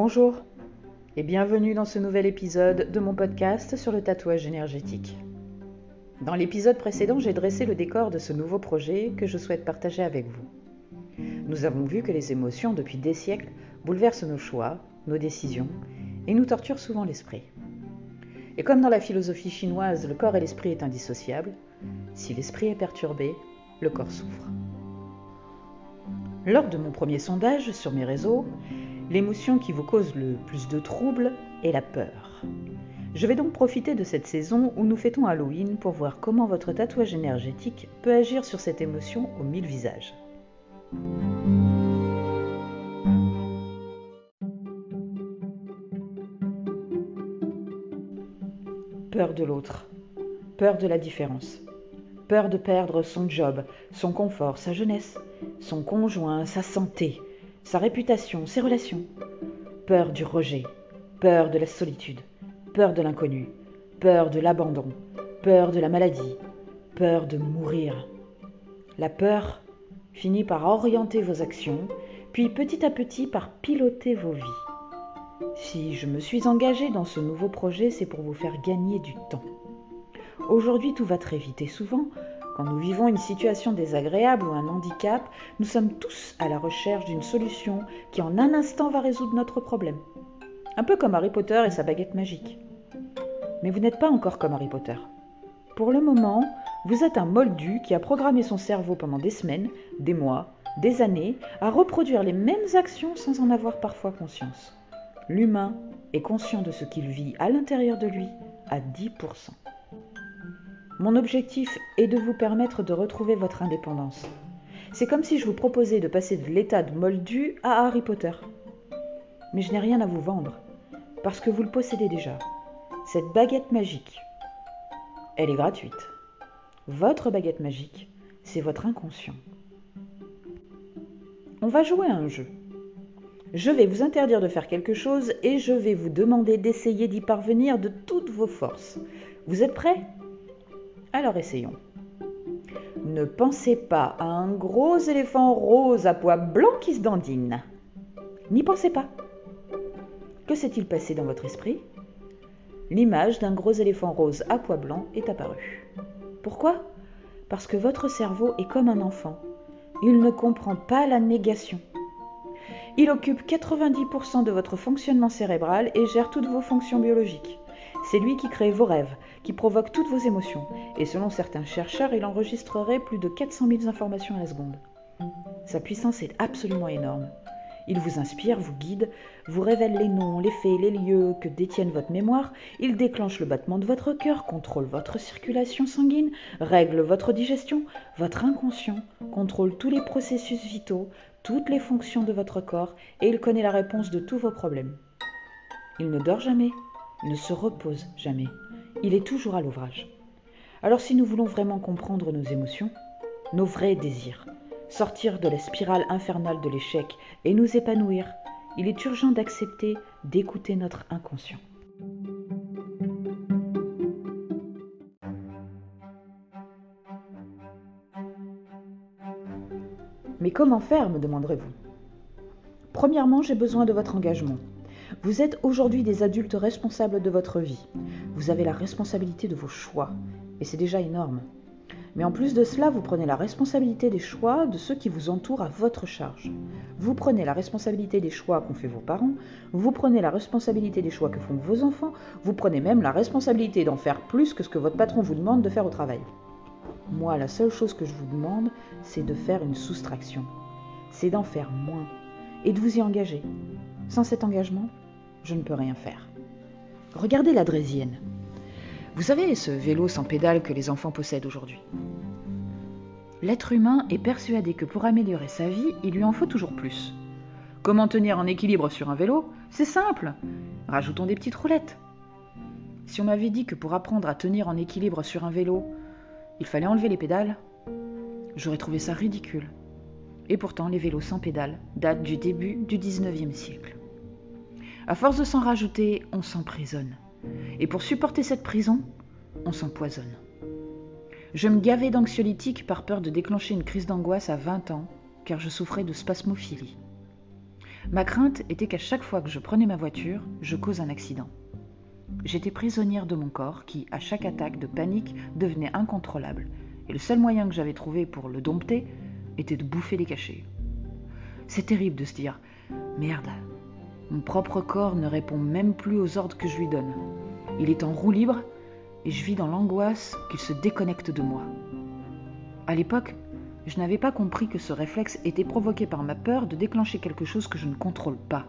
Bonjour et bienvenue dans ce nouvel épisode de mon podcast sur le tatouage énergétique. Dans l'épisode précédent, j'ai dressé le décor de ce nouveau projet que je souhaite partager avec vous. Nous avons vu que les émotions, depuis des siècles, bouleversent nos choix, nos décisions et nous torturent souvent l'esprit. Et comme dans la philosophie chinoise, le corps et l'esprit est indissociable, si l'esprit est perturbé, le corps souffre. Lors de mon premier sondage sur mes réseaux, l'émotion qui vous cause le plus de troubles est la peur. Je vais donc profiter de cette saison où nous fêtons Halloween pour voir comment votre tatouage énergétique peut agir sur cette émotion aux mille visages. Peur de l'autre, peur de la différence, peur de perdre son job, son confort, sa jeunesse, son conjoint, sa santé, sa réputation, ses relations. Peur du rejet, peur de la solitude, peur de l'inconnu, peur de l'abandon, peur de la maladie, peur de mourir. La peur finit par orienter vos actions, puis petit à petit par piloter vos vies. Si je me suis engagée dans ce nouveau projet, c'est pour vous faire gagner du temps. Aujourd'hui, tout va très vite et souvent, quand nous vivons une situation désagréable ou un handicap, nous sommes tous à la recherche d'une solution qui en un instant va résoudre notre problème. Un peu comme Harry Potter et sa baguette magique. Mais vous n'êtes pas encore comme Harry Potter. Pour le moment, vous êtes un moldu qui a programmé son cerveau pendant des semaines, des mois, des années à reproduire les mêmes actions sans en avoir parfois conscience. L'humain est conscient de ce qu'il vit à l'intérieur de lui à 10%. Mon objectif est de vous permettre de retrouver votre indépendance. C'est comme si je vous proposais de passer de l'état de moldu à Harry Potter. Mais je n'ai rien à vous vendre, parce que vous le possédez déjà. Cette baguette magique, elle est gratuite. Votre baguette magique, c'est votre inconscient. On va jouer à un jeu. Je vais vous interdire de faire quelque chose et je vais vous demander d'essayer d'y parvenir de toutes vos forces. Vous êtes prêts? Alors essayons. Ne pensez pas à un gros éléphant rose à pois blancs qui se dandine. N'y pensez pas. Que s'est-il passé dans votre esprit? L'image d'un gros éléphant rose à pois blancs est apparue. Pourquoi? Parce que votre cerveau est comme un enfant. Il ne comprend pas la négation. Il occupe 90% de votre fonctionnement cérébral et gère toutes vos fonctions biologiques. C'est lui qui crée vos rêves, qui provoque toutes vos émotions, et selon certains chercheurs, il enregistrerait plus de 400 000 informations à la seconde. Sa puissance est absolument énorme. Il vous inspire, vous guide, vous révèle les noms, les faits, les lieux que détiennent votre mémoire, il déclenche le battement de votre cœur, contrôle votre circulation sanguine, règle votre digestion, votre inconscient, contrôle tous les processus vitaux, toutes les fonctions de votre corps, et il connaît la réponse de tous vos problèmes. Il ne dort jamais, ne se repose jamais. Il est toujours à l'ouvrage. Alors si nous voulons vraiment comprendre nos émotions, nos vrais désirs, sortir de la spirale infernale de l'échec et nous épanouir, il est urgent d'accepter d'écouter notre inconscient. Mais comment faire, me demanderez-vous? Premièrement, j'ai besoin de votre engagement. Vous êtes aujourd'hui des adultes responsables de votre vie. Vous avez la responsabilité de vos choix. Et c'est déjà énorme. Mais en plus de cela, vous prenez la responsabilité des choix de ceux qui vous entourent à votre charge. Vous prenez la responsabilité des choix qu'ont fait vos parents, vous prenez la responsabilité des choix que font vos enfants, vous prenez même la responsabilité d'en faire plus que ce que votre patron vous demande de faire au travail. Moi, la seule chose que je vous demande, c'est de faire une soustraction. C'est d'en faire moins et de vous y engager. Sans cet engagement, je ne peux rien faire. Regardez la Drésienne. Vous savez, ce vélo sans pédale que les enfants possèdent aujourd'hui. L'être humain est persuadé que pour améliorer sa vie, il lui en faut toujours plus. Comment tenir en équilibre sur un vélo? C'est simple. Rajoutons des petites roulettes. Si on m'avait dit que pour apprendre à tenir en équilibre sur un vélo, il fallait enlever les pédales, j'aurais trouvé ça ridicule. Et pourtant, les vélos sans pédales datent du début du 19e siècle. À force de s'en rajouter, on s'emprisonne. Et pour supporter cette prison, on s'empoisonne. Je me gavais d'anxiolytiques par peur de déclencher une crise d'angoisse à 20 ans, car je souffrais de spasmophilie. Ma crainte était qu'à chaque fois que je prenais ma voiture, je cause un accident. J'étais prisonnière de mon corps qui, à chaque attaque de panique, devenait incontrôlable, et le seul moyen que j'avais trouvé pour le dompter était de bouffer les cachets. C'est terrible de se dire Merde, mon propre corps ne répond même plus aux ordres que je lui donne. Il est en roue libre et je vis dans l'angoisse qu'il se déconnecte de moi. À l'époque, je n'avais pas compris que ce réflexe était provoqué par ma peur de déclencher quelque chose que je ne contrôle pas.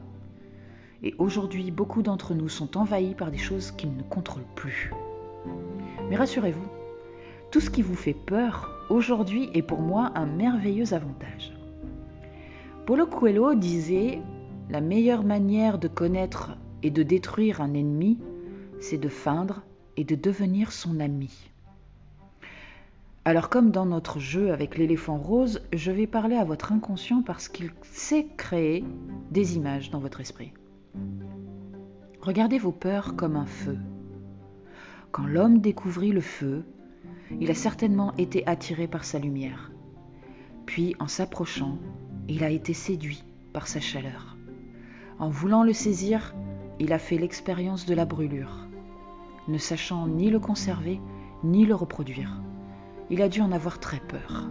Et aujourd'hui, beaucoup d'entre nous sont envahis par des choses qu'ils ne contrôlent plus. Mais rassurez-vous, tout ce qui vous fait peur aujourd'hui est pour moi un merveilleux avantage. Paulo Coelho disait La meilleure manière de connaître et de détruire un ennemi, c'est de feindre et de devenir son ami. Alors comme dans notre jeu avec l'éléphant rose, je vais parler à votre inconscient parce qu'il sait créer des images dans votre esprit. Regardez vos peurs comme un feu. Quand l'homme découvrit le feu, il a certainement été attiré par sa lumière. Puis, en s'approchant, il a été séduit par sa chaleur. En voulant le saisir, il a fait l'expérience de la brûlure, ne sachant ni le conserver, ni le reproduire. Il a dû en avoir très peur.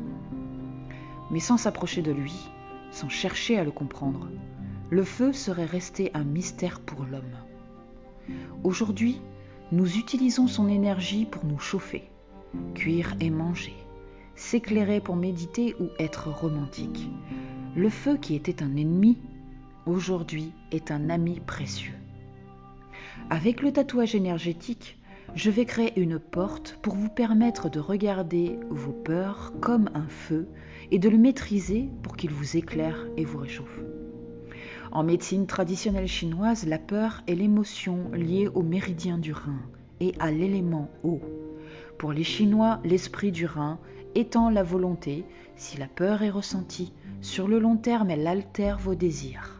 Mais sans s'approcher de lui, sans chercher à le comprendre, le feu serait resté un mystère pour l'homme. Aujourd'hui, nous utilisons son énergie pour nous chauffer, cuire et manger, s'éclairer pour méditer ou être romantique. Le feu qui était un ennemi, aujourd'hui est un ami précieux. Avec le tatouage énergétique, je vais créer une porte pour vous permettre de regarder vos peurs comme un feu et de le maîtriser pour qu'il vous éclaire et vous réchauffe. En médecine traditionnelle chinoise, la peur est l'émotion liée au méridien du rein et à l'élément eau. Pour les Chinois, l'esprit du rein étant la volonté, si la peur est ressentie, sur le long terme, elle altère vos désirs.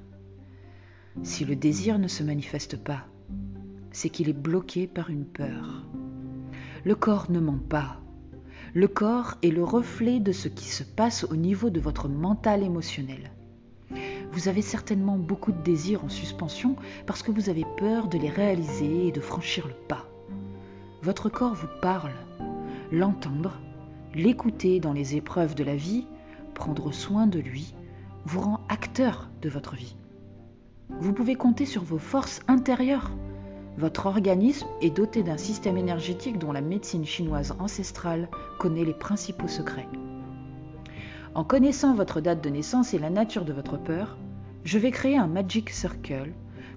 Si le désir ne se manifeste pas, c'est qu'il est bloqué par une peur. Le corps ne ment pas. Le corps est le reflet de ce qui se passe au niveau de votre mental émotionnel. Vous avez certainement beaucoup de désirs en suspension parce que vous avez peur de les réaliser et de franchir le pas. Votre corps vous parle. L'entendre, l'écouter dans les épreuves de la vie, prendre soin de lui, vous rend acteur de votre vie. Vous pouvez compter sur vos forces intérieures. Votre organisme est doté d'un système énergétique dont la médecine chinoise ancestrale connaît les principaux secrets. En connaissant votre date de naissance et la nature de votre peur, je vais créer un Magic Circle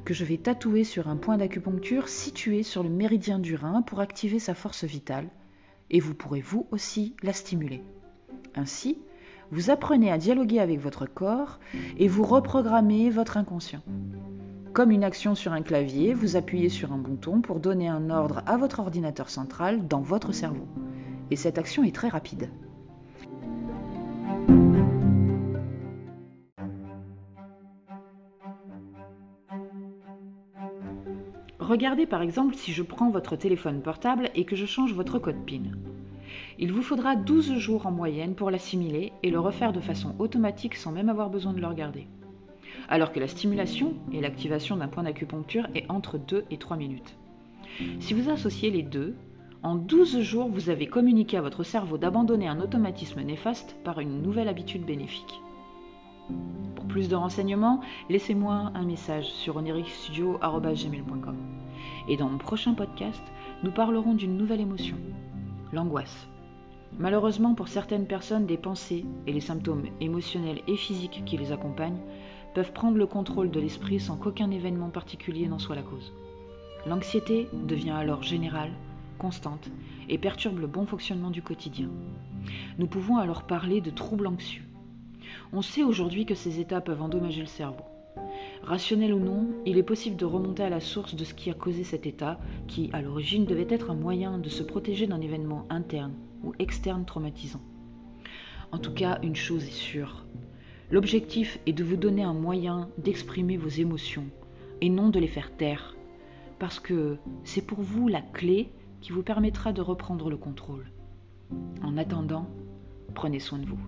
que je vais tatouer sur un point d'acupuncture situé sur le méridien du rein pour activer sa force vitale, et vous pourrez vous aussi la stimuler. Ainsi, vous apprenez à dialoguer avec votre corps et vous reprogrammez votre inconscient. Comme une action sur un clavier, vous appuyez sur un bouton pour donner un ordre à votre ordinateur central dans votre cerveau. Et cette action est très rapide. Regardez par exemple si je prends votre téléphone portable et que je change votre code PIN. Il vous faudra 12 jours en moyenne pour l'assimiler et le refaire de façon automatique sans même avoir besoin de le regarder. Alors que la stimulation et l'activation d'un point d'acupuncture est entre 2 et 3 minutes. Si vous associez les deux, en 12 jours, vous avez communiqué à votre cerveau d'abandonner un automatisme néfaste par une nouvelle habitude bénéfique. Pour plus de renseignements, laissez-moi un message sur oniricstudio.com. Et dans mon prochain podcast, nous parlerons d'une nouvelle émotion, l'angoisse. Malheureusement, pour certaines personnes, les pensées et les symptômes émotionnels et physiques qui les accompagnent peuvent prendre le contrôle de l'esprit sans qu'aucun événement particulier n'en soit la cause. L'anxiété devient alors générale, constante et perturbe le bon fonctionnement du quotidien. Nous pouvons alors parler de troubles anxieux. On sait aujourd'hui que ces états peuvent endommager le cerveau. Rationnel ou non, il est possible de remonter à la source de ce qui a causé cet état, qui à l'origine devait être un moyen de se protéger d'un événement interne ou externe traumatisant. En tout cas, une chose est sûre. L'objectif est de vous donner un moyen d'exprimer vos émotions et non de les faire taire, parce que c'est pour vous la clé qui vous permettra de reprendre le contrôle. En attendant, prenez soin de vous.